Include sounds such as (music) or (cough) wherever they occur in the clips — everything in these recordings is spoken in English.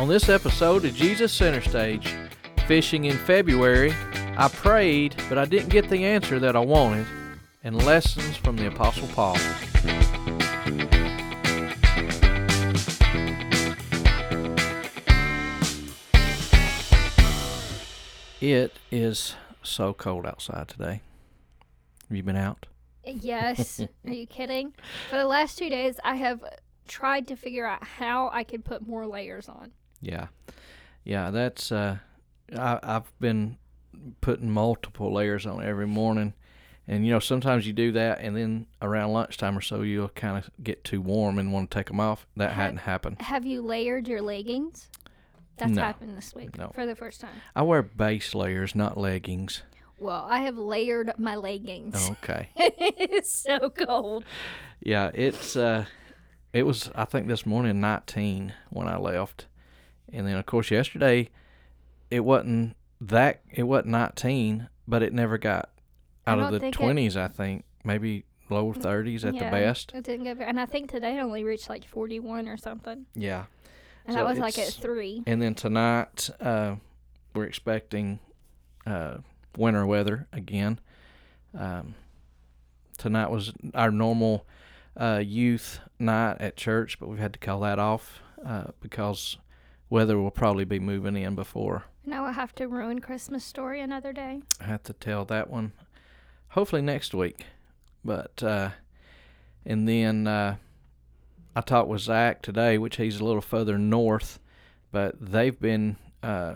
On this episode of Jesus Center Stage, fishing in February, I prayed, but I didn't get the answer that I wanted, and lessons from the Apostle Paul. It is so cold outside today. Have you been out? Yes. (laughs) Are you kidding? For the last two days, I have tried to figure out how I could put more layers on. Yeah, yeah. That's uh, I, I've been putting multiple layers on every morning, and you know sometimes you do that, and then around lunchtime or so you'll kind of get too warm and want to take them off. That Ha- hadn't happened. Have you layered your leggings? That's No. happened this week No. for the first time. I wear base layers, not leggings. Well, I have layered my leggings. Okay. (laughs) it's so cold. Yeah, it's uh, it was I think this morning 19 when I left, and then of course yesterday, it wasn't that it wasn't 19, but it never got out of the think it- 20s. I think maybe lower 30s at yeah, the best. It didn't go very, and I think today it only reached like 41 or something. Yeah, And So that was like at 3. and then tonight uh, we're expecting uh, winter weather again. Um, tonight was our normal uh, youth night at church, but we've had to call that off uh, because weather will probably be moving in before Now I have to ruin Christmas story another day. I have to tell that one. Hopefully next week, but uh, and then uh, I talked with Zach today, which he's a little further north, but they've been uh,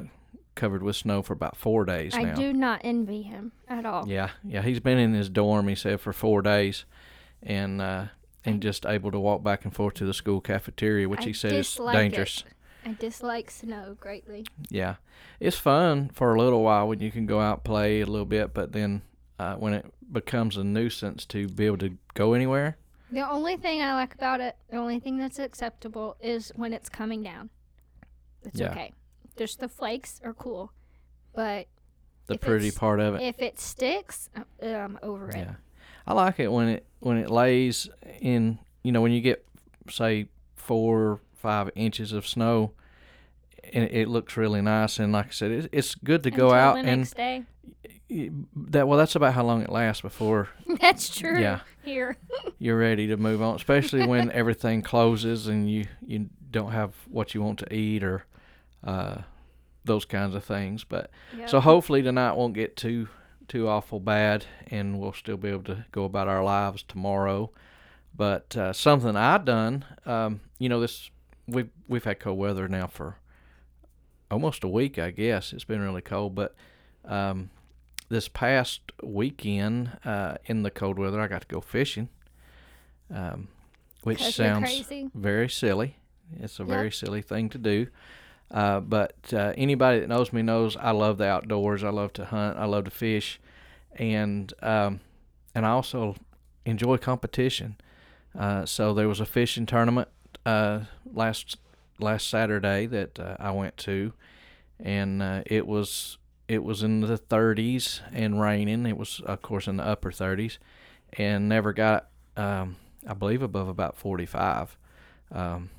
covered with snow for about four days I now. do not envy him at all. Yeah, yeah, he's been in his dorm. He said for four days, and uh, and just able to walk back and forth to the school cafeteria, which I he said is dislike it. I dislike snow greatly. Yeah, it's fun for a little while when you can go out play a little bit, but then uh, when it becomes a nuisance to be able to go anywhere, The only thing I like about it, the only thing that's acceptable is when it's coming down. It's Yeah. okay. Just the flakes are cool. But the pretty part of it. if it sticks, I'm over it. Yeah, I like it when it when it lays in. You know, when you get say four five inches of snow, and it looks really nice. And like I said, it's, it's good to go Until out the and day. that. Well, that's about how long it lasts before (laughs) That's true. Yeah. Here. (laughs) you're ready to move on, especially when (laughs) everything closes and you you don't have what you want to eat or uh, those kinds of things. But Yep. so hopefully tonight won't get too too awful bad, and we'll still be able to go about our lives tomorrow. But uh, something I done, um, you know, this we've we've had cold weather now for almost a week, I guess. It's been really cold, but um, this past weekend uh, in the cold weather, I got to go fishing, um, which sounds crazy. very silly. It's a Yep. very silly thing to do. Uh, but uh, anybody that knows me knows I love the outdoors. I love to hunt. I love to fish, and um, and I also enjoy competition. Uh, so there was a fishing tournament uh, last last Saturday that uh, I went to, and uh, it was it was in the 30s and raining. It was of course in the upper 30s, and never got um, I believe above about 45. Um,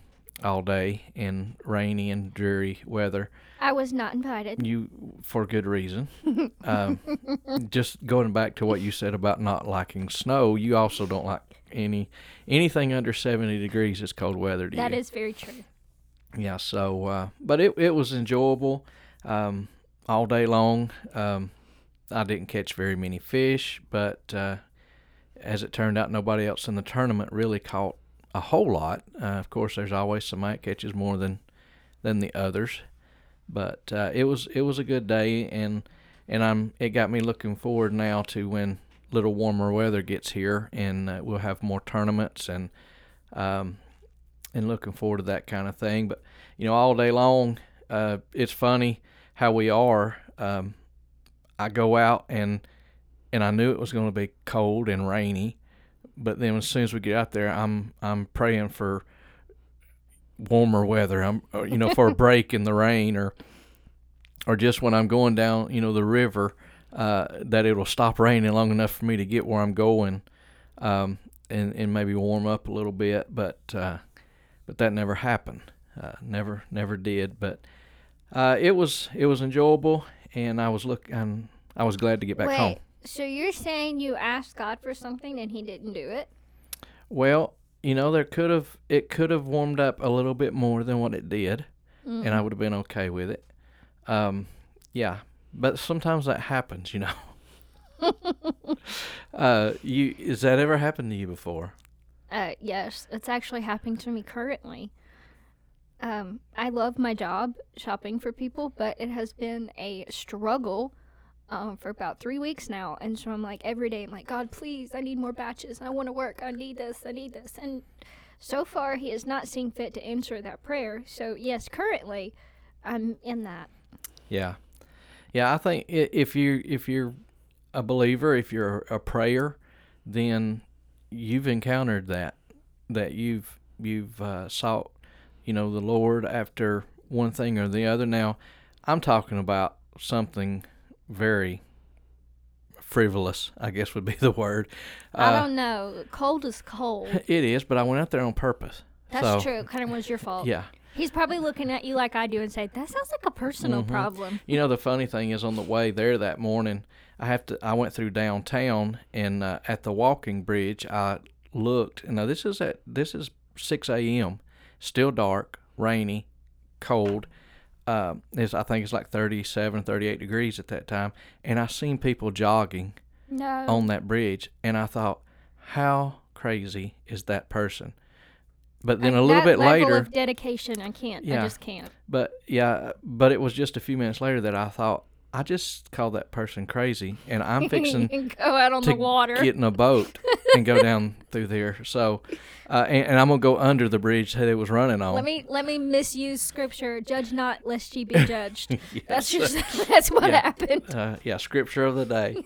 all day in rainy and dreary weather. I was not invited. You for good reason. (laughs) um, just going back to what you said about not liking snow, you also don't like any anything under seventy degrees is cold weather to That you. is very true. yeah. So, uh, but it it was enjoyable um, all day long. Um, I didn't catch very many fish, but uh, as it turned out, nobody else in the tournament really caught a whole lot. Uh, of course, there's always somebody that catches more than than the others, but uh, it was it was a good day, and and I'm it got me looking forward now to when little warmer weather gets here, and uh, we'll have more tournaments and um, and looking forward to that kind of thing. But you know, all day long, uh, it's funny how we are. Um, I go out and and I knew it was going to be cold and rainy, but then as soon as we get out there, I'm I'm praying for warmer weather. I'm you know for a break in the rain or or just when I'm going down you know the river uh, that it'll stop raining long enough for me to get where I'm going. Um, and, and maybe warm up a little bit, but uh, but that never happened. Uh, never never did, but uh, it was it was enjoyable, and I was look I'm, I was glad to get back Wait, home. so you're saying you asked God for something and He didn't do it? Well, you know, there could have it could have warmed up a little bit more than what it did, and I would have been okay with it. Um, yeah, but sometimes that happens, you know. (laughs) uh, you has that ever happened to you before? Uh, yes, it's actually happening to me currently. Um, I love my job shopping for people, but it has been a struggle um, for about three weeks now. And so I'm like, every day, I'm like, God, please, I need more batches. I want to work. I need this. I need this. And so far, He has not seen fit to answer that prayer. So, yes, currently, I'm in that. Yeah, yeah. I think if you if you're a believer, if you're a prayer, then you've encountered that that you've you've uh, sought, you know, the Lord after one thing or the other. Now, I'm talking about something very frivolous, I guess would be the word. I Uh, don't know. Cold is cold. (laughs) it is, but I went out there on purpose. That's So, true. Kind of was your fault. Yeah. He's probably looking at you like I do and say, "That sounds like a personal Mhm. problem." You know, the funny thing is, on the way there that morning, I have to. I went through downtown, and uh, at the walking bridge, I looked. And now this is at this is six a.m. Still dark, rainy, cold. Uh, it's, I think it's like 37, 38 degrees at that time, and I seen people jogging No. on that bridge, and I thought, how crazy is that person? But then Like, a little bit level later, of dedication, I can't. yeah, I just can't. but yeah, but it was just a few minutes later that I thought I just called that person crazy, and I'm (laughs) fixing go out on the water. get in a boat and go down (laughs) through there. So, uh, and, and I'm gonna go under the bridge that it was running on. let me let me misuse scripture. Judge not, lest ye be (laughs) judged. That's just that's what Yeah. happened. uh, yeah, scripture of the day.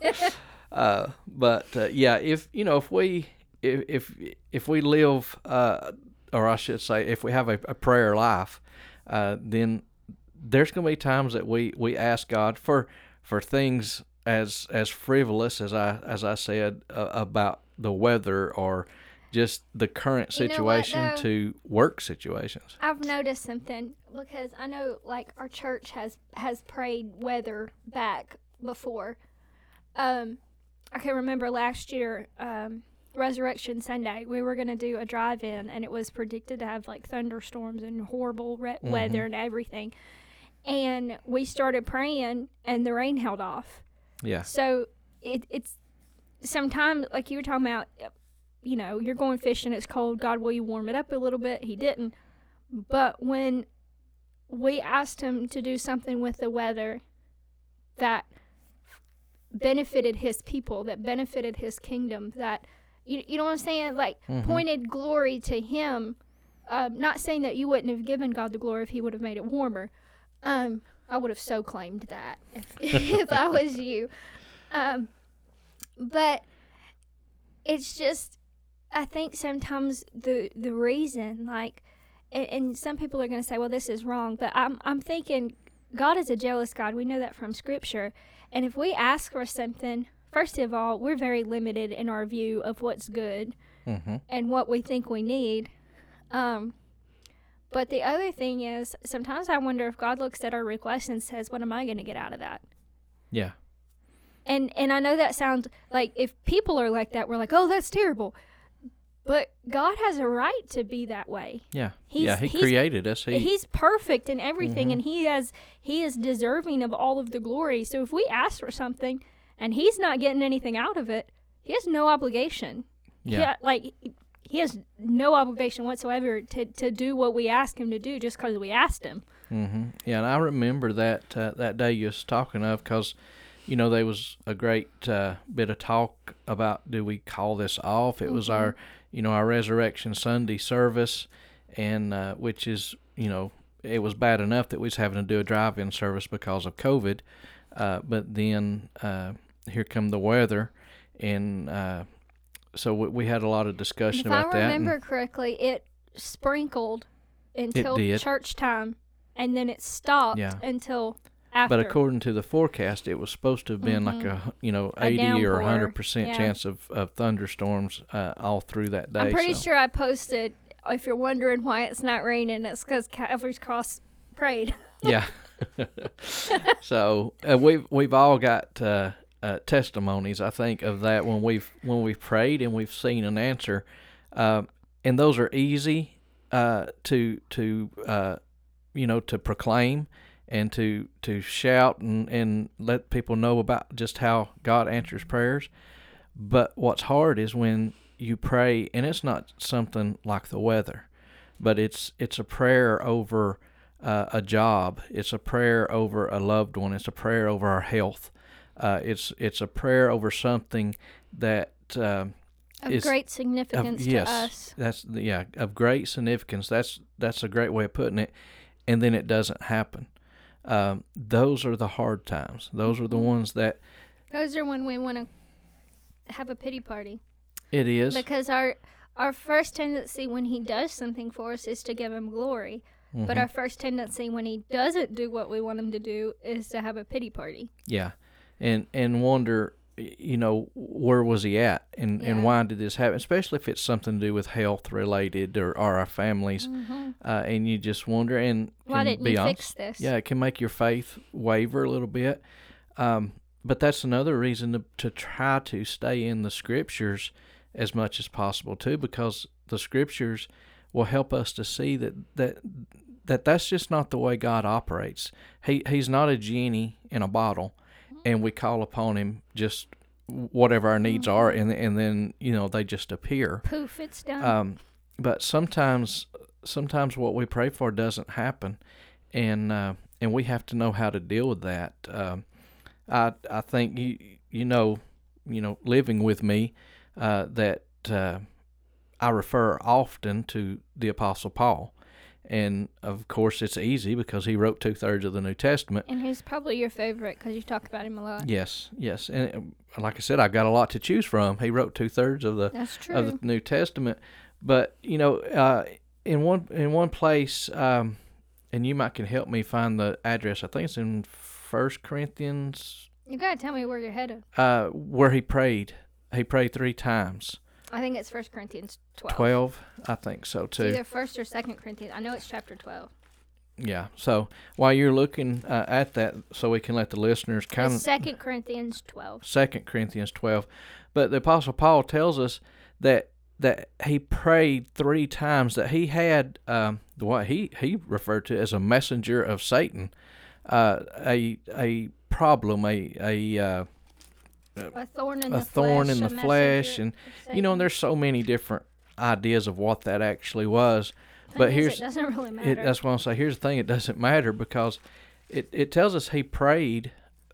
uh, but uh, yeah, if you know, if we if if, if we live, uh, or I should say, if we have a, a prayer life, uh, then there's going to be times that we, we ask God for for things as as frivolous as I as I said uh, about the weather or just the current You know what, situation to work situations. I've noticed something because I know like our church has has prayed weather back before. Um, I can remember last year, um, Resurrection Sunday, we were gonna do a drive-in, and it was predicted to have like thunderstorms and horrible re- Mm-hmm. weather and everything. And we started praying, and the rain held off. Yeah, So it, it's sometimes like you were talking about, you know, you're going fishing, it's cold. God, will you warm it up a little bit? He didn't. But when we asked him to do something with the weather that benefited his people, that benefited his kingdom, that you, you know what I'm saying? Like Mhm. pointed glory to him. Um, not saying that you wouldn't have given God the glory if he would have made it warmer. Um, I would have so claimed that (laughs) if, if I was you. Um, but it's just, I think sometimes the the reason, like, and, and some people are going to say, well, this is wrong, but I'm I'm thinking God is a jealous God. We know that from Scripture, and if we ask for something, first of all, we're very limited in our view of what's good hmm and what we think we need. Um, but the other thing is, sometimes I wonder if God looks at our request and says, "What am I going to get out of that?" yeah, And and I know that sounds like if people are like that, we're like, "Oh, that's terrible." But God has a right to be that way. yeah, He's- yeah. He created us. He, He's perfect in everything, Mhm. and he has he is deserving of all of the glory. So if we ask for something and he's not getting anything out of it, he has no obligation. yeah. He, like he has no obligation whatsoever to, to do what we ask him to do just because we asked him. hmm Yeah, and I remember that uh, that day you was talking of because, you know, there was a great uh, bit of talk about do we call this off? It was our, you know, our Resurrection Sunday service, and uh, which is, you know, it was bad enough that we was having to do a drive-in service because of COVID, uh, but then uh, here come the weather, and uh, so we, we had a lot of discussion if about that. If I remember correctly, it sprinkled until church time, and then it stopped Yeah. until after. But according to the forecast, it was supposed to have been like a you know A eighty or hundred percent yeah. chance of, of thunderstorms uh, all through that day. I'm pretty so. sure I posted if you're wondering why it's not raining, it's because Calvary's Cross prayed. yeah. (laughs) (laughs) so uh, we've we've all got uh, uh, testimonies, I think, of that when we've when we've prayed and we've seen an answer, uh, and those are easy uh, to to uh, you know to proclaim and to to shout and, and let people know about just how God answers prayers. But what's hard is when you pray and it's not something like the weather, but it's it's a prayer over uh, a job. It's a prayer over a loved one. It's a prayer over our health. Uh, it's it's a prayer over something that uh, Of is- great significance yes, to us. that's yeah of great significance. That's that's a great way of putting it. And then it doesn't happen. Um, those are the hard times. Those are the Mhm. ones that Those are when we want to have a pity party. it is. Because our our first tendency when he does something for us is to give him glory. But Mhm. our first tendency when he doesn't do what we want him to do is to have a pity party. Yeah, and and wonder, you know, where was he at, and Yeah. and why did this happen? Especially if it's something to do with health related or, or our families, Mm-hmm. uh, and you just wonder. And Why and didn't be you honest, fix this? yeah, it can make your faith waver a little bit. Um, but that's another reason to to try to stay in the scriptures as much as possible too, because the scriptures will help us to see that that that that's just not the way God operates. He he's not a genie in a bottle, and we call upon him just whatever our needs are, and and then you know they just appear. Poof, it's done. Um, but sometimes sometimes what we pray for doesn't happen, and uh, and we have to know how to deal with that. Um, I I think you you know you know living with me uh, that uh, I refer often to the Apostle Paul, and of course it's easy because he wrote two thirds of the New Testament. and he's probably your favorite because you talk about him a lot. Yes, yes, and uh, like I said, I've got a lot to choose from. He wrote two thirds of the of the New Testament. But you know, uh, in one in one place, um, and you might can help me find the address. I think it's in First Corinthians, you gotta tell me where you're headed. uh, where he prayed. He prayed three times. I think it's First Corinthians 12. Twelve, I think so It's too. either First or Second Corinthians. I know it's chapter 12. Yeah. So while you're looking uh, at that, so we can let the listeners kind It's of Second Corinthians 12. Second Corinthians twelve, but the Apostle Paul tells us that that he prayed three times. That he had um, what he he referred to as a messenger of Satan, uh, a a problem, a a uh, A thorn in a the thorn flesh. in the flesh, and you know, and there's so many different ideas of what that actually was. But here's- it doesn't really matter. It, that's what I'm saying. Here's the thing: it doesn't matter because it, it tells us he prayed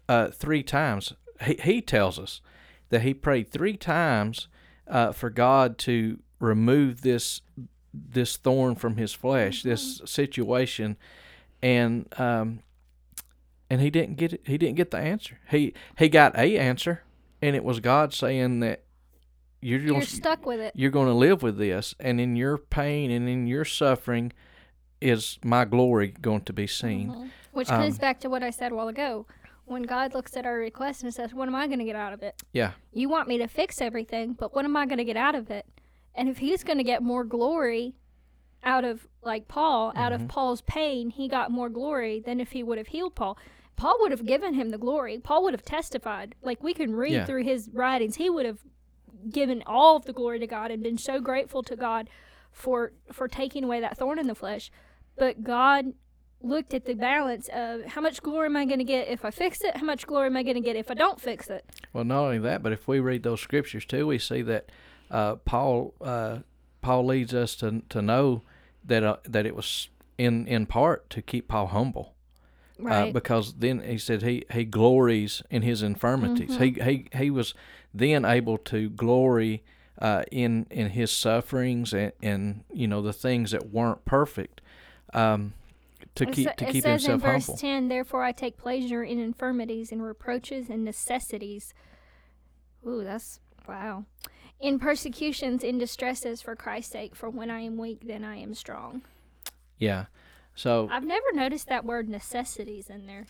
uh, three times. He he tells us that he prayed three times uh, for God to remove this this thorn from his flesh, this situation, and um, and he didn't get it. He didn't get the answer. He he got a answer, and it was God saying that you're You're gonna, stuck with it. you're going to live with this, and in your pain and in your suffering is my glory going to be seen. Mhm. Which comes Um, back to what I said a while ago. When God looks at our request and says, What am I going to get out of it? Yeah, You want me to fix everything, but what am I going to get out of it? And if he's going to get more glory out of, like Paul, out Mm-hmm. of Paul's pain, he got more glory than if he would have healed Paul. Paul would have given him the glory. Paul would have testified. Like we can read Yeah. through his writings, he would have given all of the glory to God and been so grateful to God for for taking away that thorn in the flesh. But God looked at the balance of how much glory am I going to get if I fix it? How much glory am I going to get if I don't fix it? Well, not only that, but if we read those scriptures too, we see that uh, Paul uh, Paul leads us to to know that uh, that it was in in part to keep Paul humble, uh, because then he said he he glories in his infirmities. He he he was then able to glory uh, in in his sufferings and, and you know the things that weren't perfect. Um, to keep to it keep says himself in verse humble. 10 therefore i take pleasure in infirmities and reproaches and necessities ooh that's wow in persecutions in distresses for christ's sake for when i am weak then i am strong Yeah. So i've never noticed that word necessities in there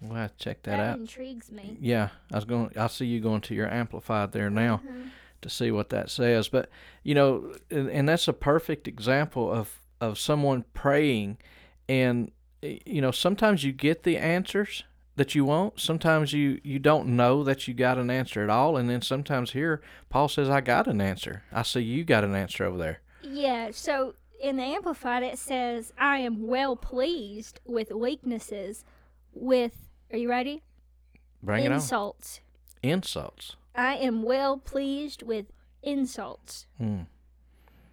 we'll check that that out. intrigues me Yeah, I was going. I see you going to your amplified there now Mhm. to see what that says. But you know, and, and that's a perfect example of of someone praying, and you know, sometimes you get the answers that you want. Sometimes you you don't know that you got an answer at all, and then sometimes here Paul says, "I got an answer. I see you got an answer over there." Yeah. So in the Amplified, it says, "I am well pleased with weaknesses, with." Are you ready? Bring it on. insults. Insults. I am well pleased with insults. Hmm.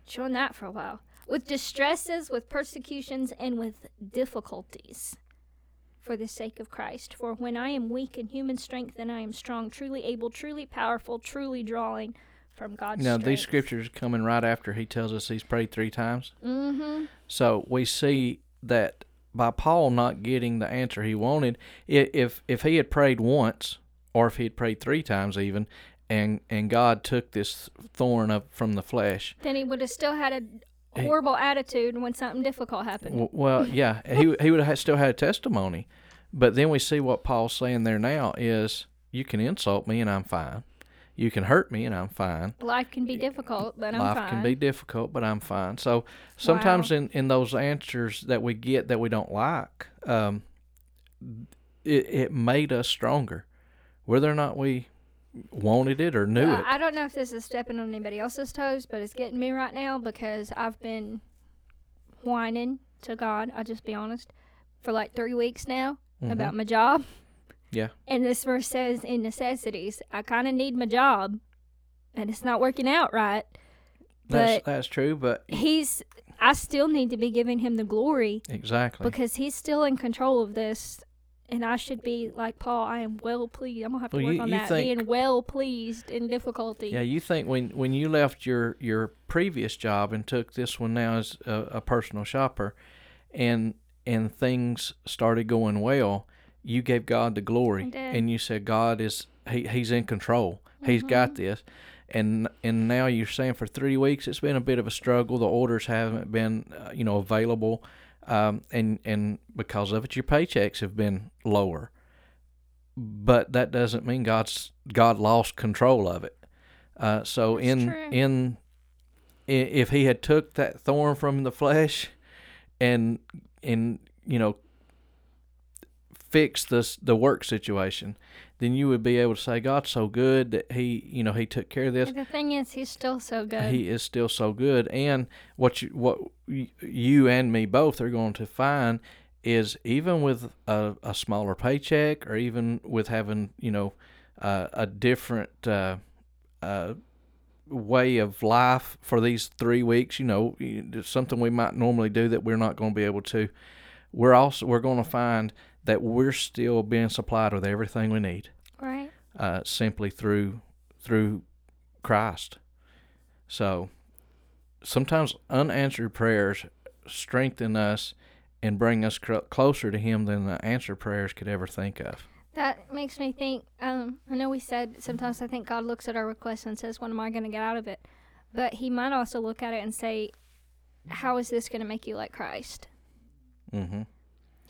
Showing that for a while. With distresses, with persecutions, and with difficulties for the sake of Christ. For when I am weak in human strength, then I am strong, truly able, truly powerful, truly drawing from God's Now strength. these scriptures coming right after he tells us he's prayed three times. Mm-hmm. So we see that by Paul not getting the answer he wanted, if if he had prayed once, or if he had prayed three times even, and and God took this thorn up from the flesh, Then he would have still had a He- horrible attitude when something difficult happened. well, (laughs) yeah, he he would have still had a testimony. But then we see what Paul's saying there now is you can insult me and I'm fine. You can hurt me and I'm fine. Life can be difficult, but I'm Life fine. Life can be difficult, but I'm fine. So sometimes in, in those answers that we get that we don't like, um, it, it made us stronger, whether or not we wanted it or knew Uh, it. I don't know if this is stepping on anybody else's toes, but it's getting me right now because I've been whining to God. I'll just be honest for like three weeks now Mhm. about my job. Yeah. And this verse says in necessities, I kind of need my job, and it's not working out right. That's But that's true, but he's, I still need to be giving him the glory exactly. because he's still in control of this. And I should be like Paul. I am well pleased. I'm gonna have to Well, work you- on you that. think- being well pleased in difficulty. Yeah, you think when when you left your your previous job and took this one now as a, a personal shopper, and and things started going well, you gave God the glory, and you said God is he he's in control. He's got Mm-hmm. this. And and now you're saying for three weeks it's been a bit of a struggle. The orders haven't been uh, you know available, um, and and because of it, your paychecks have been lower. But that doesn't mean God's God lost control of it. Uh, so That's in true. in if he had took that thorn from the flesh, and and you know fixed this the work situation, then you would be able to say God's so good that he you know he took care of this. The thing is, he's still so good. He is still so good, and what you what you and me both are going to find is even with a, a smaller paycheck, or even with having you know uh, a different uh, uh, way of life for these three weeks, you know, something we might normally do that we're not going to be able to. We're also we're going to find that we're still being supplied with everything we need right? uh, simply through through Christ. So sometimes unanswered prayers strengthen us and bring us cr- closer to Him than the answered prayers could ever think of. That makes me think. Um, I know we said sometimes I think God looks at our request and says, "What am I going to get out of it?" But He might also look at it and say, "How is this going to make you like Christ?" Mm-hmm.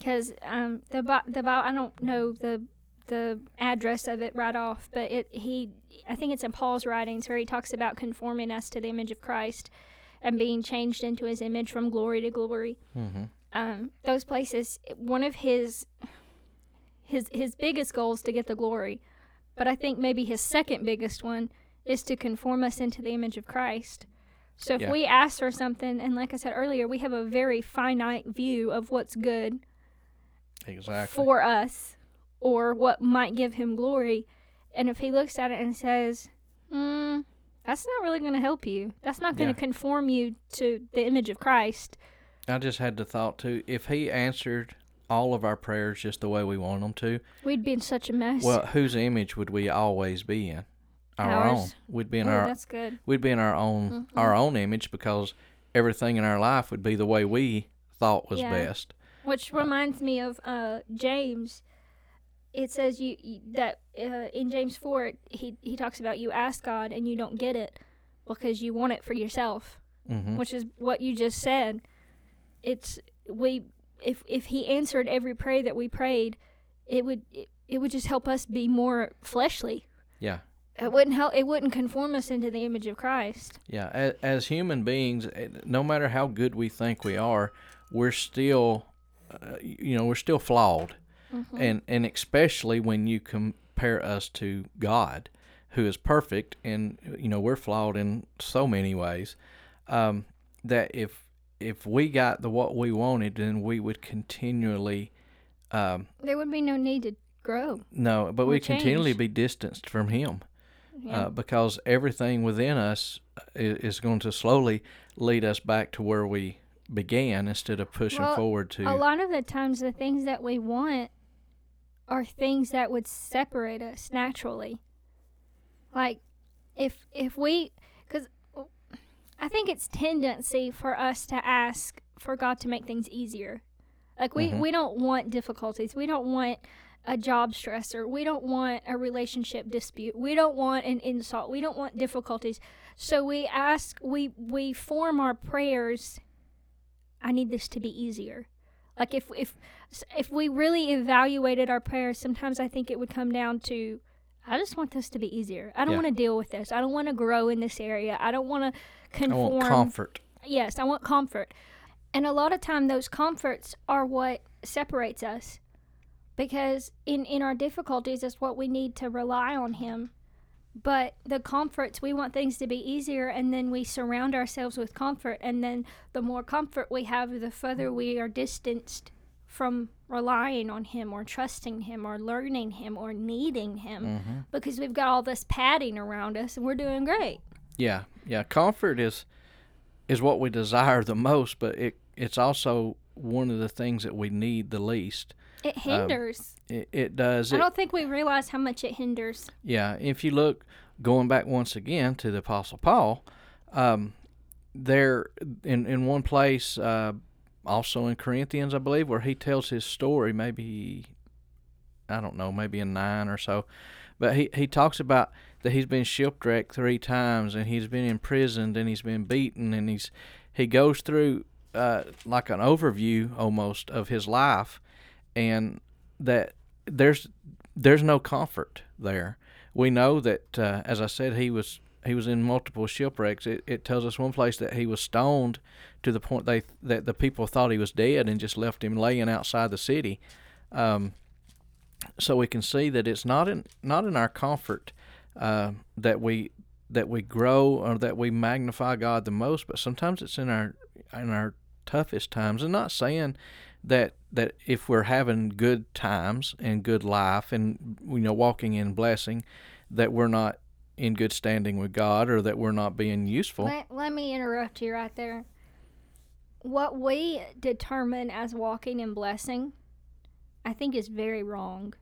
Because um, the Bi- the Bible, I don't know the the address of it right off, but it he I think it's in Paul's writings where he talks about conforming us to the image of Christ and being changed into His image from glory to glory. Mm-hmm. um, those places one of his his his biggest goals to get the glory but i think maybe his second biggest one is to conform us into the image of christ so if Yeah. we ask for something and like i said earlier we have a very finite view of what's good Exactly. for us or what might give him glory and if he looks at it and says mm, that's not really going to help you that's not going to Yeah. conform you to the image of christ I just had the thought too. If He answered all of our prayers just the way we want them to, we'd be in such a mess well, whose image would we always be in? Our own. We'd be in oh, our that's good we'd be in our own our own image because everything in our life would be the way we thought was Yeah. best. Which reminds me of uh, James. It says you, you that uh, in James four he he talks about you ask God and you don't get it because you want it for yourself, Mm-hmm. which is what you just said. It's we if if he answered every prayer that we prayed, it would it, it would just help us be more fleshly. Yeah. it wouldn't help. It wouldn't conform us into the image of Christ. Yeah, as, as human beings, eh, no matter how good we think we are, we're still, uh, you know, we're still flawed, and and especially when you compare us to God, who is perfect, and you know we're flawed in so many ways. Um, that if if we got the what we wanted, then we would continually. Um, There would be no need to grow. no, but we continually be distanced from Him Yeah. uh, because everything within us is, is going to slowly lead us back to where we began instead of pushing Well, forward to. a lot of the times, the things that we want are things that would separate us naturally. Like, if if we, because I think it's tendency for us to ask for God to make things easier. Like we Mhm. we don't want difficulties. We don't want a job stressor. We don't want a relationship dispute. We don't want an insult. We don't want difficulties. So we ask we we form our prayers I need this to be easier. Like if if if we really evaluated our prayers, sometimes I think it would come down to I just want this to be easier. I don't Yeah. want to deal with this. I don't want to grow in this area. I don't want to I conform. want comfort. Yes, I want comfort. And a lot of time those comforts are what separates us. Because in in our difficulties is what we need to rely on him. But the comforts we want things to be easier and then we surround ourselves with comfort and then the more comfort we have the further we are distanced from relying on him or trusting him or learning him or needing him hmm because we've got all this padding around us and we're doing great. Yeah, yeah. Comfort is is what we desire the most, but it it's also one of the things that we need the least. It hinders. It, it does. I It, don't think we realize how much it hinders. Yeah, if you look, going back once again to the Apostle Paul, um, there in in one place, uh, also in Corinthians, I believe, where he tells his story. Maybe I don't know, maybe in nine or so, but he he talks about that he's been shipwrecked three times and he's been imprisoned and he's been beaten and he's he goes through uh, like an overview almost of his life, and that there's there's no comfort there. We know that, uh, as I said, he was he was in multiple shipwrecks. It, it tells us one place that he was stoned to the point they that the people thought he was dead and just left him laying outside the city. Um, so we can see that it's not in not in our comfort uh, that we that we grow or that we magnify God the most, but sometimes it's in our in our toughest times. And not saying that that if we're having good times and good life and you know walking in blessing, that we're not in good standing with God or that we're not being useful. Let, let me interrupt you right there. What we determine as walking in blessing, I think is very wrong.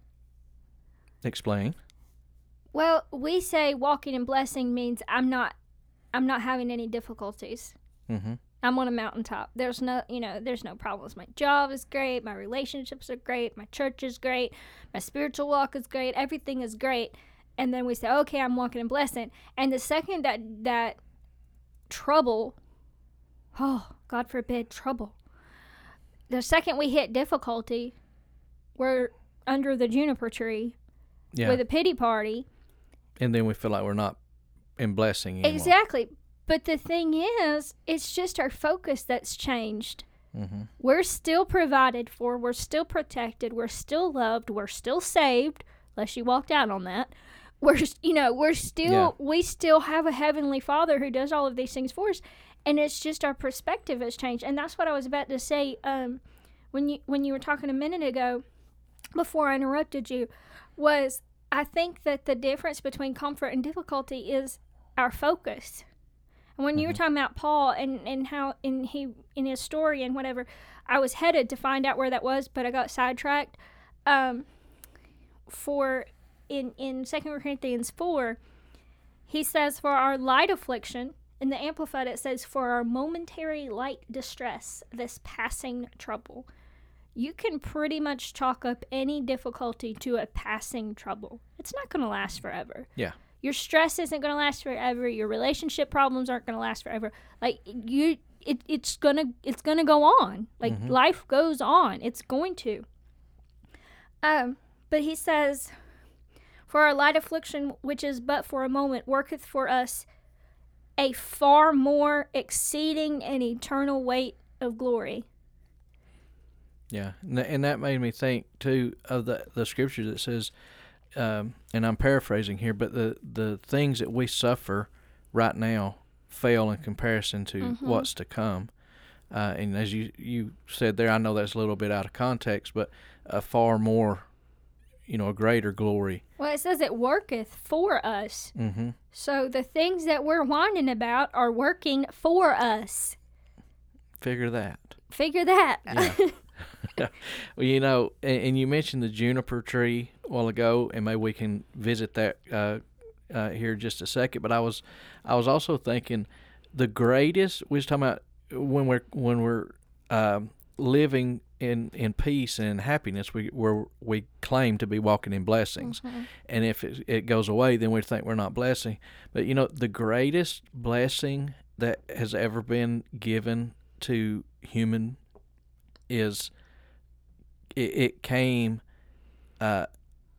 Explain. Well, we say walking in blessing means I'm not I'm not having any difficulties. Mm-hmm. I'm on a mountaintop. There's no, you know, there's no problems. My job is great. My relationships are great. My church is great. My spiritual walk is great. Everything is great. And then we say, okay, I'm walking in blessing. And the second that that trouble, oh, God forbid, trouble. The second we hit difficulty, we're under the juniper tree Yeah. with a pity party. and then we feel like we're not in blessing anymore. Exactly. But the thing is, it's just our focus that's changed. Mm-hmm. We're still provided for, we're still protected, we're still loved, we're still saved, unless you walked out on that. We're, you know, we're still, Yeah. we still have a heavenly Father who does all of these things for us, and it's just our perspective has changed. And that's what I was about to say. Um, when you when you were talking a minute ago, before I interrupted you, was I think that the difference between comfort and difficulty is our focus. And when you were talking about Paul and, and how in he in his story and whatever, I was headed to find out where that was, but I got sidetracked. Um, for in in Second Corinthians four, he says, "For our light affliction." In the Amplified, it says, "For our momentary light distress, this passing trouble." You can pretty much chalk up any difficulty to a passing trouble. It's not going to last forever Yeah. Your stress isn't going to last forever your relationship problems aren't going to last forever. Like you it, it's going to it's going to go on. Like Mhm. life goes on. It's going to. Um but he says For our light affliction, which is but for a moment, worketh for us a far more exceeding and eternal weight of glory. Yeah, and, and that made me think too of the the scripture that says, um, and I'm paraphrasing here, but the the things that we suffer right now fail in comparison to Mhm. what's to come. Uh, and as you you said there, I know that's a little bit out of context, but a far more, you know, a greater glory. Well, it says it worketh for us. Mm-hmm. So the things that we're whining about are working for us. Figure that. Figure that. Yeah. (laughs) (laughs) Well, you know, and, and you mentioned the juniper tree while ago, and maybe we can visit that uh, uh, here in just a second. But I was, I was also thinking, the greatest. We was talking about when we're when we're um, living in in peace and in happiness. We where we claim to be walking in blessings, Mhm. and if it, it goes away, then we think we're not blessing. But you know, the greatest blessing that has ever been given to human is it, it came uh,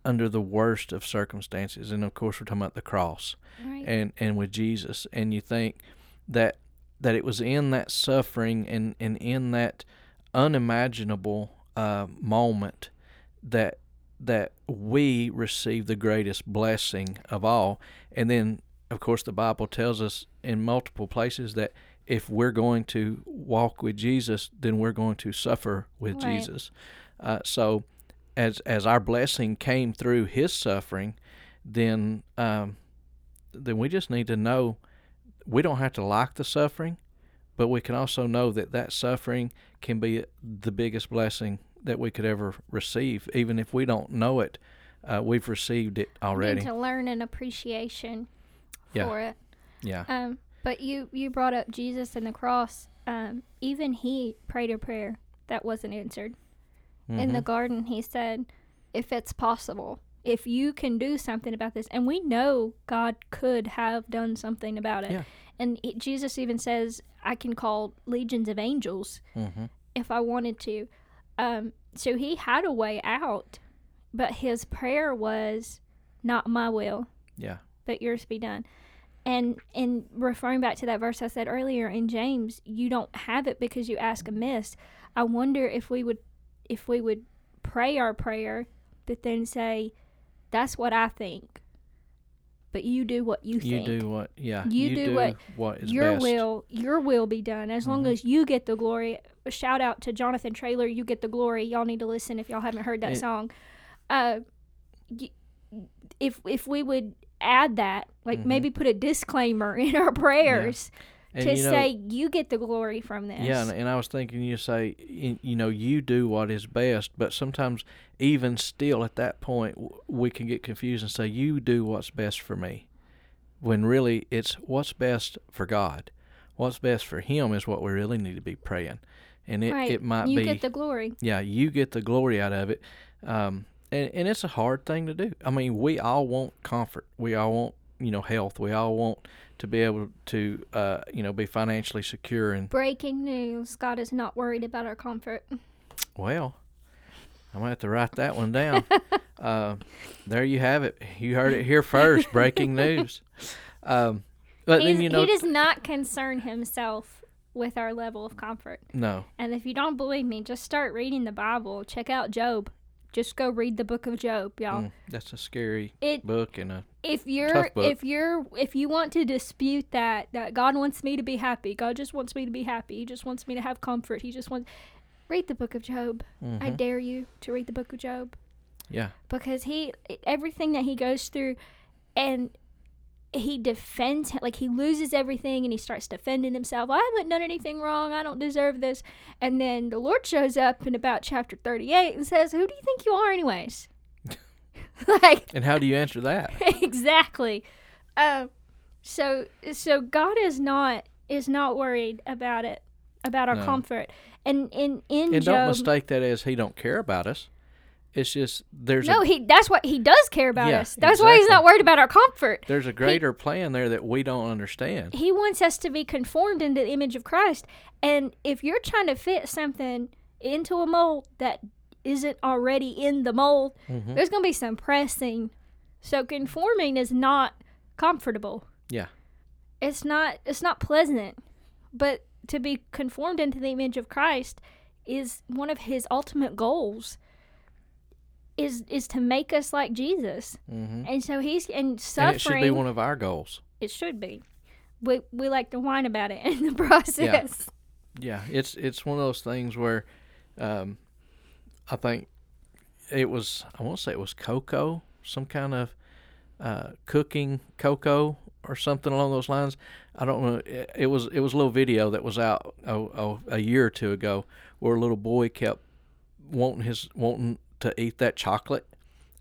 under the worst of circumstances, and of course we're talking about the cross Right. and and with Jesus, and you think that that it was in that suffering and and in that unimaginable uh, moment that that we receive the greatest blessing of all, and then of course the Bible tells us in multiple places that if we're going to walk with Jesus, then we're going to suffer with Right. Jesus. Uh, so, as as our blessing came through His suffering, then um, then we just need to know we don't have to like the suffering, but we can also know that that suffering can be the biggest blessing that we could ever receive, even if we don't know it. Uh, we've received it already. Need to learn an appreciation Yeah. for it. Yeah. Um, but you you brought up Jesus and the cross. Um, even he prayed a prayer that wasn't answered. In the Mhm. garden, he said, "If it's possible, if you can do something about this," and we know God could have done something about it. Yeah. And it, Jesus even says, "I can call legions of angels Mhm. if I wanted to." Um, so he had a way out, but his prayer was, "Not my will, Yeah. but yours be done. And in referring back to that verse I said earlier in James, you don't have it because you ask amiss. I wonder if we would if we would pray our prayer, but then say, That's what I think. But you do what you, You think. do what? Yeah. You do what what is your best. will your will be done. As long Mhm. as you get the glory. Shout out to Jonathan Traylor, you get the glory. Y'all need to listen if y'all haven't heard that It- song. Uh y- if if we would add that, like Mhm. maybe put a disclaimer (laughs) in our prayers And to you know, say you get the glory from this. Yeah, and, and I was thinking you say, you know, you do what is best, but sometimes even still at that point, w- we can get confused and say, you do what's best for me, when really it's what's best for God. What's best for Him is what we really need to be praying, and it, right. it might you be get the glory. yeah, you get the glory out of it. Um, and, and it's a hard thing to do. I mean, we all want comfort. We all want, you know, health. We all want to be able to, uh, you know, be financially secure. And, Breaking news: God is not worried about our comfort. well, I'm going to have to write that one down. (laughs) uh, there you have it. You heard it here first. Breaking news. Um, but He's- then, you know, he does not concern himself with our level of comfort. no. And if you don't believe me, just start reading the Bible. Check out Job. Just go read the book of Job, y'all. Mm, that's a scary It book and a if you're if you're if you want to dispute that that God wants me to be happy, God just wants me to be happy. He just wants me to have comfort. He just wants read the book of Job. I mhm. dare you to read the book of Job yeah. because he everything that he goes through and he defends like he loses everything and he starts defending himself i haven't done anything wrong i don't deserve this and then the lord shows up in about chapter 38 and says who do you think you are anyways (laughs) like And how do you answer that? (laughs) exactly um so so god is not is not worried about it about our No. comfort and in in And don't mistake that as he don't care about us. It's just there's no a he that's what he does care about Yeah, us that's why he's not worried about our comfort there's a greater plan there that we don't understand. he wants us to be conformed into the image of Christ. And if you're trying to fit something into a mold that isn't already in the mold, Mhm. there's going to be some pressing So conforming is not comfortable. Yeah. It's not it's not pleasant. But to be conformed into the image of Christ is one of his ultimate goals. Is is to make us like Jesus. hmm And so he's and And suffering it should be one of our goals. it should be. We we like to whine about it (laughs) in the process. Yeah, it's it's one of those things where, um, I think it was I want to say it was cocoa, some kind of uh, cooking cocoa or something along those lines. I don't know. It, it was it was a little video that was out oh, oh, a year or two ago where a little boy kept wanting his wanting to eat that chocolate,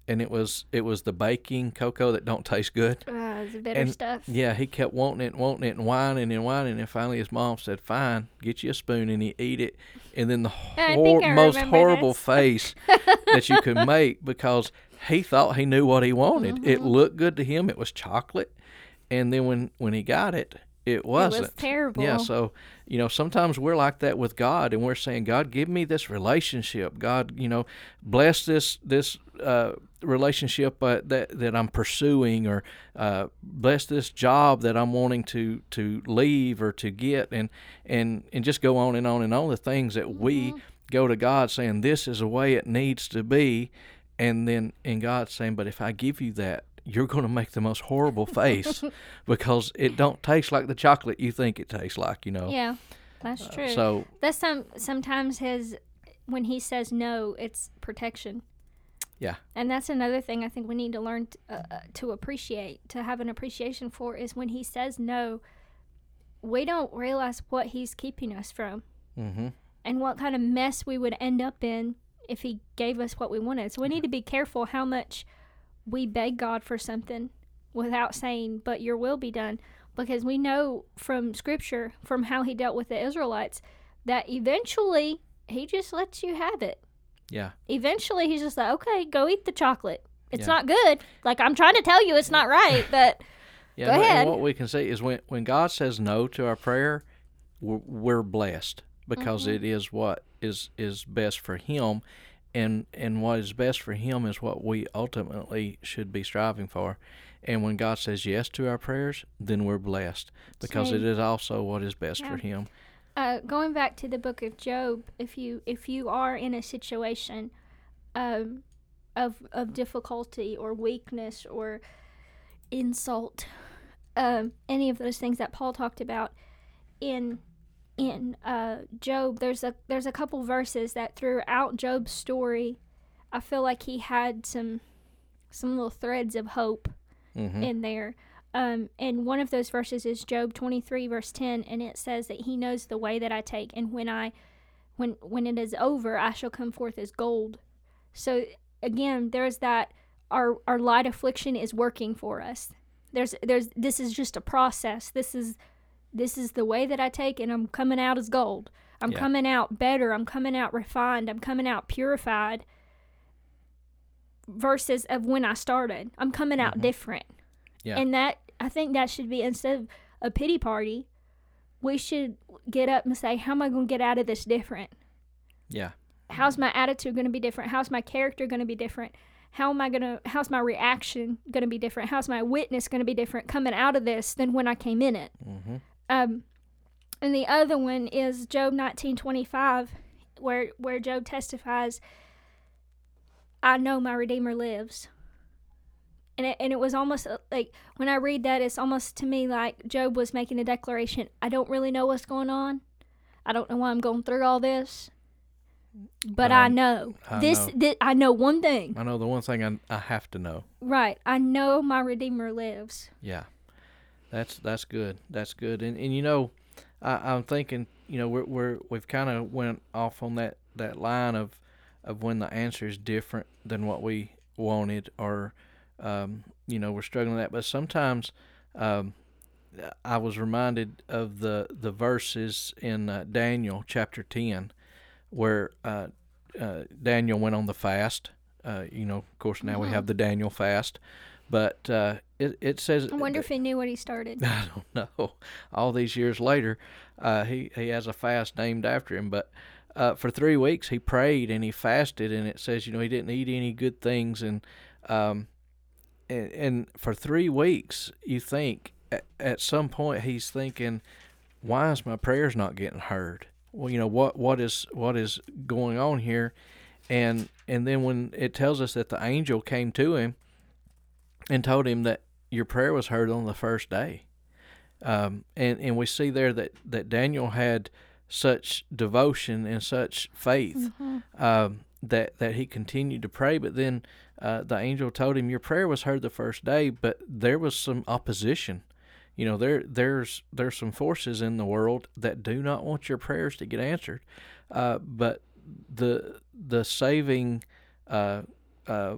and it was it was the baking cocoa that don't taste good. Uh, bitter And- stuff. Yeah, he kept wanting it, and wanting it, and whining and whining, and finally his mom said, "Fine, get you a spoon," and he eat it. And then the hor- think I most horrible this. face (laughs) that you could make because he thought he knew what he wanted. It Mm-hmm. looked good to him. It was chocolate, and then when when he got it, it wasn't. It was terrible. Yeah, so you know, sometimes we're like that with God, and we're saying, God, give me this relationship. God, you know, bless this this uh, relationship uh, that that I'm pursuing, or uh, bless this job that I'm wanting to to leave or to get, and and and just go on and on and on. The things that we go to God saying, this is the way it needs to be, and then and God saying, but if I give you that. You're going to make the most horrible face (laughs) because it don't taste like the chocolate you think it tastes like, you know. yeah, that's true. Uh, So that's some sometimes his when he says no, it's protection. Yeah. And that's another thing I think we need to learn t- uh, uh, to appreciate, to have an appreciation for, is when he says no, we don't realize what he's keeping us from hmm and what kind of mess we would end up in if he gave us what we wanted. So we need to be careful how much we beg God for something without saying, but your will be done. Because we know from scripture, from how he dealt with the Israelites, that eventually he just lets you have it. yeah, Eventually he's just like, okay, go eat the chocolate. It's Yeah. not good. Like, I'm trying to tell you it's not right, but (laughs) yeah. Go ahead. And what we can see is when when God says no to our prayer, we're, we're blessed because Mm-hmm. it is what is is best for Him, and and what is best for Him is what we ultimately should be striving for. And when God says yes to our prayers, then we're blessed because it Same. is also what is best for Him. uh, going back to the book of Job, if you if you are in a situation um, of of difficulty or weakness or insult, um, any of those things that Paul talked about in in uh, Job, there's a there's a couple verses that throughout Job's story, I feel like he had some some little threads of hope hmm in there. Um, and one of those verses is Job 23 verse 10 and it says that he knows the way that I take and when I when when it is over I shall come forth as gold. So again there's that our our light affliction is working for us. There's there's this is just a process. This is this is the way that I take and I'm coming out as gold. I'm Yeah. coming out better. I'm coming out refined. I'm coming out purified versus of when I started. I'm coming out Mhm. different. Yeah. And that I think that should be instead of a pity party, we should get up and say, How am I gonna get out of this different? Yeah. How's my attitude gonna be different? How's my character gonna be different? How am I gonna how's my reaction gonna be different? How's my witness gonna be different coming out of this than when I came in it? hmm Um, and the other one is Job nineteen twenty five, where where Job testifies, "I know my Redeemer lives." And it, and it was almost uh, like when I read that, it's almost to me like Job was making a declaration. I don't really know what's going on. I don't know why I'm going through all this, but But I know I this. know. Thi- I know one thing, I know the one thing I, I have to know. right? I know my Redeemer lives. Yeah, that's that's good. That's good. And and you know, I, I'm thinking, you know, we're we're we've kind of went off on that that line of of when the answer is different than what we wanted, or um, you know, we're struggling with that. But sometimes, um, I was reminded of the the verses in uh, Daniel chapter ten, where uh, uh, Daniel went on the fast. Uh, you know, of course, now we Mhm. have the Daniel fast, but uh, it it says I wonder if he knew what he started. (laughs) I don't know. All these years later, uh, he he has a fast named after him. But uh, for three weeks, he prayed and he fasted, and it says you know he didn't eat any good things, and um, and, and for three weeks, you think at, at some point he's thinking, why is my prayers not getting heard? Well, you know what what is what is going on here, and and then when it tells us that the angel came to him and told him that your prayer was heard on the first day, um, and and we see there that that Daniel had such devotion and such faith Mm-hmm. um, that that he continued to pray. But then uh, the angel told him, "Your prayer was heard the first day, but there was some opposition. You know, there there's there's some forces in the world that do not want your prayers to get answered. Uh, but the the saving uh, uh,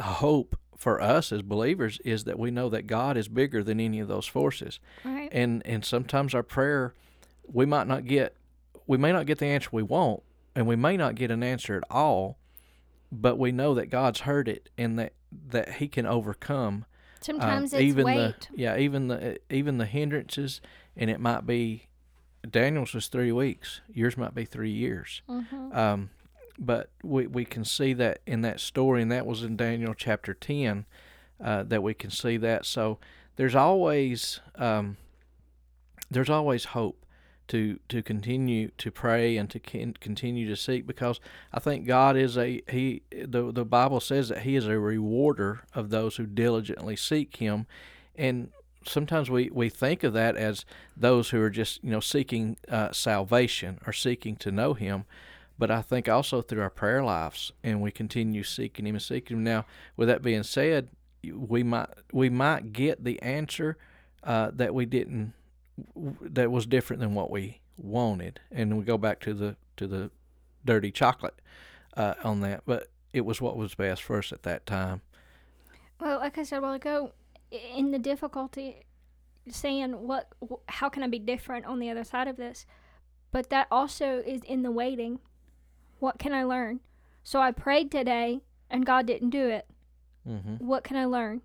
hope." For us as believers, is that we know that God is bigger than any of those forces Right. and and sometimes our prayer we might not get we may not get the answer we want and we may not get an answer at all but we know that God's heard it and that that he can overcome Sometimes it's even weight. the yeah even the even the hindrances and it might be Daniel's was 3 weeks yours might be 3 years hmm um, but we, we can see that in that story, and that was in Daniel chapter 10, uh, that we can see that. So there's always um, there's always hope to to continue to pray and to con- continue to seek because I think God is a he the the Bible says that he is a rewarder of those who diligently seek him and sometimes we, we think of that as those who are just you know seeking uh, salvation or seeking to know him but I think also through our prayer lives and we continue seeking him and seeking him now with that being said we might we might get the answer uh, that we didn't that was different than what we wanted and we go back to the to the dirty chocolate uh, on that but it was what was best for us at that time Well, like I said a while ago, in the difficulty, saying what, how can I be different on the other side of this? But that also is in the waiting. What can I learn? So I prayed today, and God didn't do it. hmm What can I learn?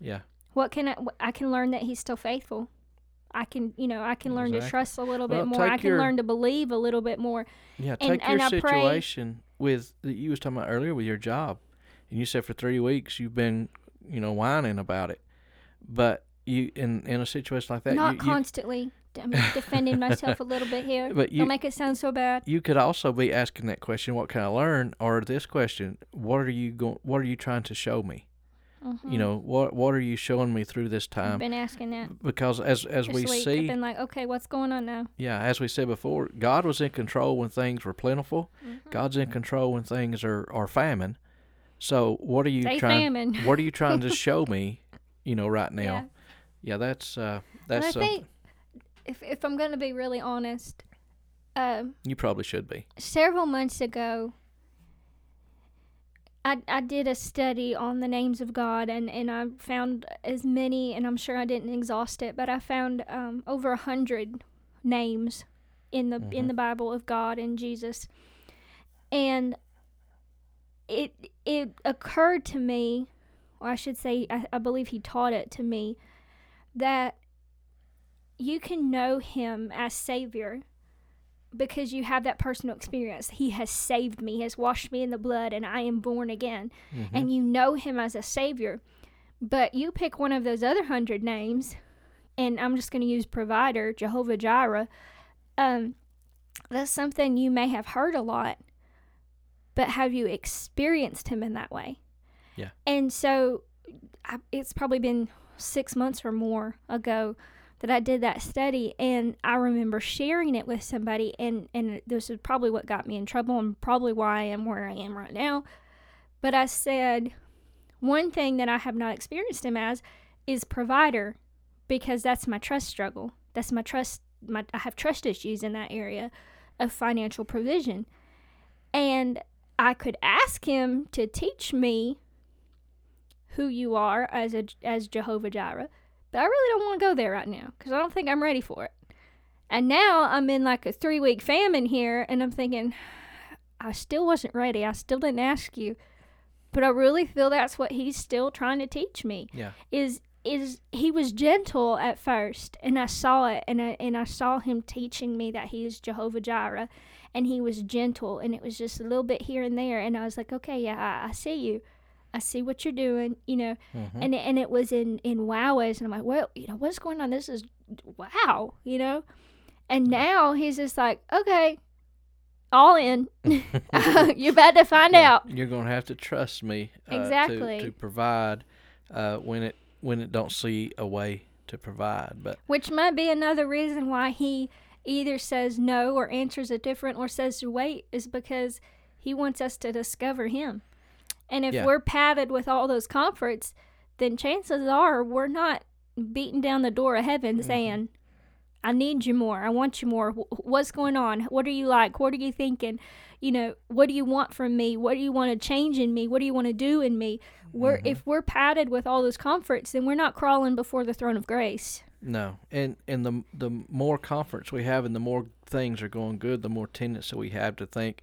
yeah What can I? I can learn that He's still faithful. I can, you know, I can learn to trust a little Well, bit more. I can your- learn to believe a little bit more. Yeah, And- take and your pray- situation with that you was talking about earlier with your job, and you said for three weeks you've been, you know, whining about it, but you in in a situation like that, Not you, you, constantly. I'm defending myself a little bit here. (laughs) but you Don't make it sound so bad. you could also be asking that question, what can I learn, or this question, what are you going, what are you trying to show me? Mhm. You know, what what are you showing me through this I've time? been asking that Because as as this we week. I've see, been like, okay, what's going on now? yeah, as we said before, God was in control when things were plentiful. Mm-hmm. God's in control when things are are famine. So what are you They trying? famine. what are you trying to (laughs) show me you know right now Yeah. yeah, that's uh And that's I think if if I'm gonna be really honest, um, you probably should be several months ago, I I did a study on the names of God, and and I found as many, and I'm sure I didn't exhaust it, but I found um, over a hundred names in the in Mhm. the Bible of God and Jesus, and it it occurred to me, or I should say, I, I believe He taught it to me, that you can know Him as Savior because you have that personal experience. He has saved me, has washed me in the blood, and I am born again. Mhm. And you know him as a savior. But you pick one of those other hundred names, and I'm just going to use provider, Jehovah Jireh. Um, that's something you may have heard a lot, but have you experienced him in that way? Yeah. And so I, it's probably been six months or more ago that I did that study, and I remember sharing it with somebody, and and this is probably what got me in trouble, and probably why I am where I am right now. But I said one thing that I have not experienced him as is provider, because that's my trust struggle. That's my trust. My I have trust issues in that area of financial provision, and I could ask him to teach me who you are as a as Jehovah Jireh, but I really don't want to go there right now because I don't think I'm ready for it. And now I'm in like a three week famine here, and I'm thinking, I still wasn't ready. I still didn't ask you, but I really feel that's what he's still trying to teach me. yeah Is is he was gentle at first, and I saw it, and I and I saw him teaching me that he is Jehovah Jireh, and he was gentle, and it was just a little bit here and there, and I was like, okay, yeah, I, I see you, I see what you're doing, you know, Mhm. and and it was in in wow ways, and I'm like, well, you know, what's going on? This is wow, you know, and now he's just like, okay, all in. (laughs) (laughs) you're about to find Yeah, out. You're gonna have to trust me. Uh, Exactly. To, to provide uh, when it when it don't see a way to provide. But Which might be another reason why he either says no or answers a different or says to wait is because he wants us to discover him. And if Yeah. we're padded with all those comforts, then chances are we're not beating down the door of heaven Mm-hmm. saying, I need you more. I want you more. What's going on? What are you like? What are you thinking? You know, what do you want from me? What do you want to change in me? What do you want to do in me? We're Mm-hmm. if we're padded with all those comforts, then we're not crawling before the throne of grace. no, and and the the more comforts we have, and the more things are going good, the more tendency we have to think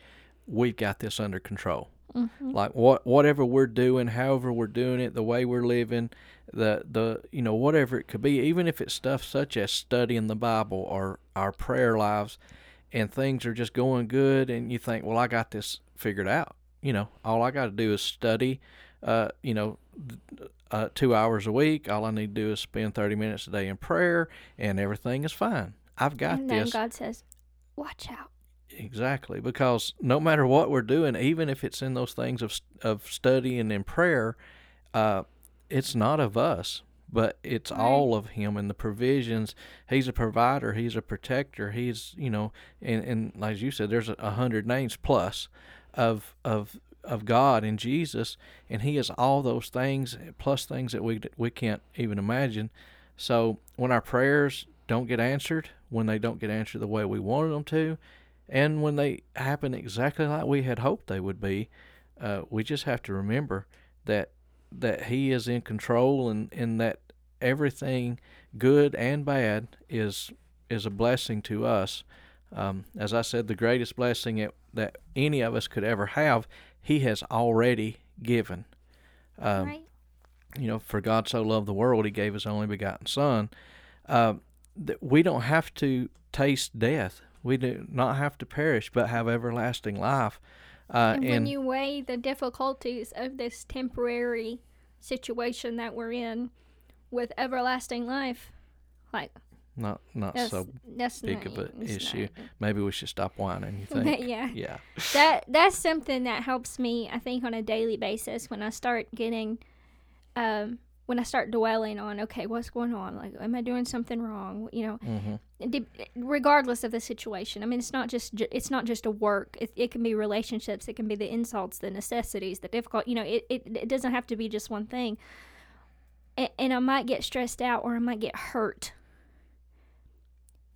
we've got this under control. Mm-hmm. Like what whatever we're doing, however we're doing it, the way we're living, the the you know whatever it could be, even if it's stuff such as studying the Bible or our prayer lives, and things are just going good, and you think, well, I got this figured out. You know, all I got to do is study. Uh, you know, uh, two hours a week. All I need to do is spend thirty minutes a day in prayer, and everything is fine. I've got and then this. God says, "Watch out." Exactly, because no matter what we're doing, even if it's in those things of of study and in prayer, uh, it's not of us, but it's Right. all of Him and the provisions. He's a provider. He's a protector. He's you know, and and as you said, there's a, hundred names plus of of of God and Jesus, and He is all those things plus things that we we can't even imagine. So when our prayers don't get answered, when they don't get answered the way we wanted them to, and when they happen exactly like we had hoped they would be, uh, we just have to remember that that He is in control and, and that everything good and bad is is a blessing to us. Um, as I said, the greatest blessing that, that any of us could ever have, He has already given. Um, right? you know, for God so loved the world, He gave His only begotten Son. Uh, that we don't have to taste death. We do not have to perish, but have everlasting life. Uh, and and when you weigh the difficulties of this temporary situation that we're in with everlasting life, like not not that's so that's big not, of an issue. not- Maybe we should stop whining. You (laughs) think? yeah. yeah. that that's something that helps me i think on a daily basis when i start getting um when i start dwelling on okay what's going on? Like am i doing something wrong? You know hmm de- regardless of the situation. I mean it's not just ju- it's not just a work. It, it can be relationships. It can be the insults the necessities the difficult you know it, it, it doesn't have to be just one thing. And, and i might get stressed out or i might get hurt.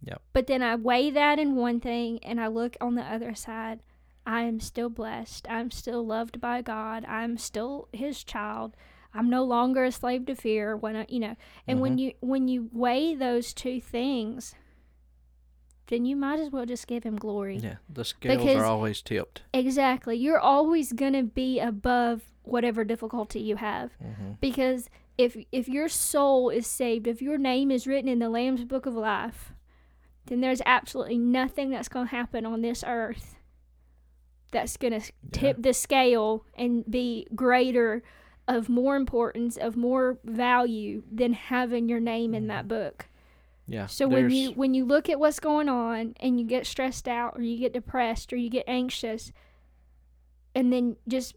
Yep. but then i weigh that in one thing and i look on the other side. I am still blessed. I'm still loved by god. I'm still his child i'm no longer a slave to fear when i you know and when you when you weigh those two things then you might as well just give him glory. Yeah. The scales Because- are always tipped. exactly. You're always going to be above whatever difficulty you have. Hmm because if if your soul is saved if your name is written in the lamb's book of life then there's absolutely nothing that's going to happen on this earth that's going to tip the scale and be greater of more importance of more value than having your name in mm-hmm. that book Yeah. so when you when you look at what's going on and you get stressed out or you get depressed or you get anxious and then just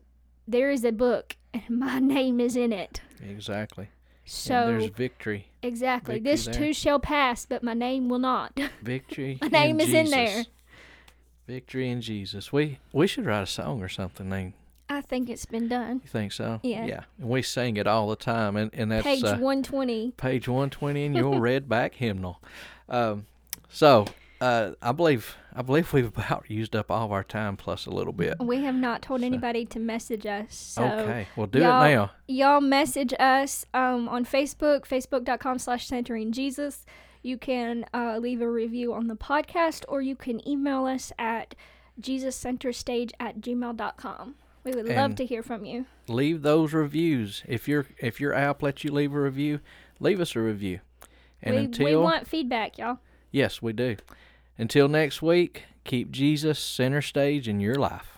there is a book and (laughs) my name is in it. exactly. And So there's victory. exactly victory this there. too shall pass but my name will not. (laughs) Victory. My name in is in there. Victory in Jesus. We we should write a song or something. Name. I think it's been done. You think so? Yeah. Yeah. And we sing it all the time, and and that's Page uh, 120. page 120 in your (laughs) red back hymnal. Um, so uh, I believe I believe we've about used up all of our time plus a little bit. We have not told So- anybody to message us. So okay, well do it now. y'all message us um, on Facebook, facebook.com slash centering Jesus. You can uh, leave a review on the podcast or you can email us at jesuscenterstage at gmail.com. We would love to hear from you. Leave those reviews. If your if your app lets you leave a review, leave us a review. And we, until we want feedback, y'all. yes, we do. Until next week, keep Jesus center stage in your life.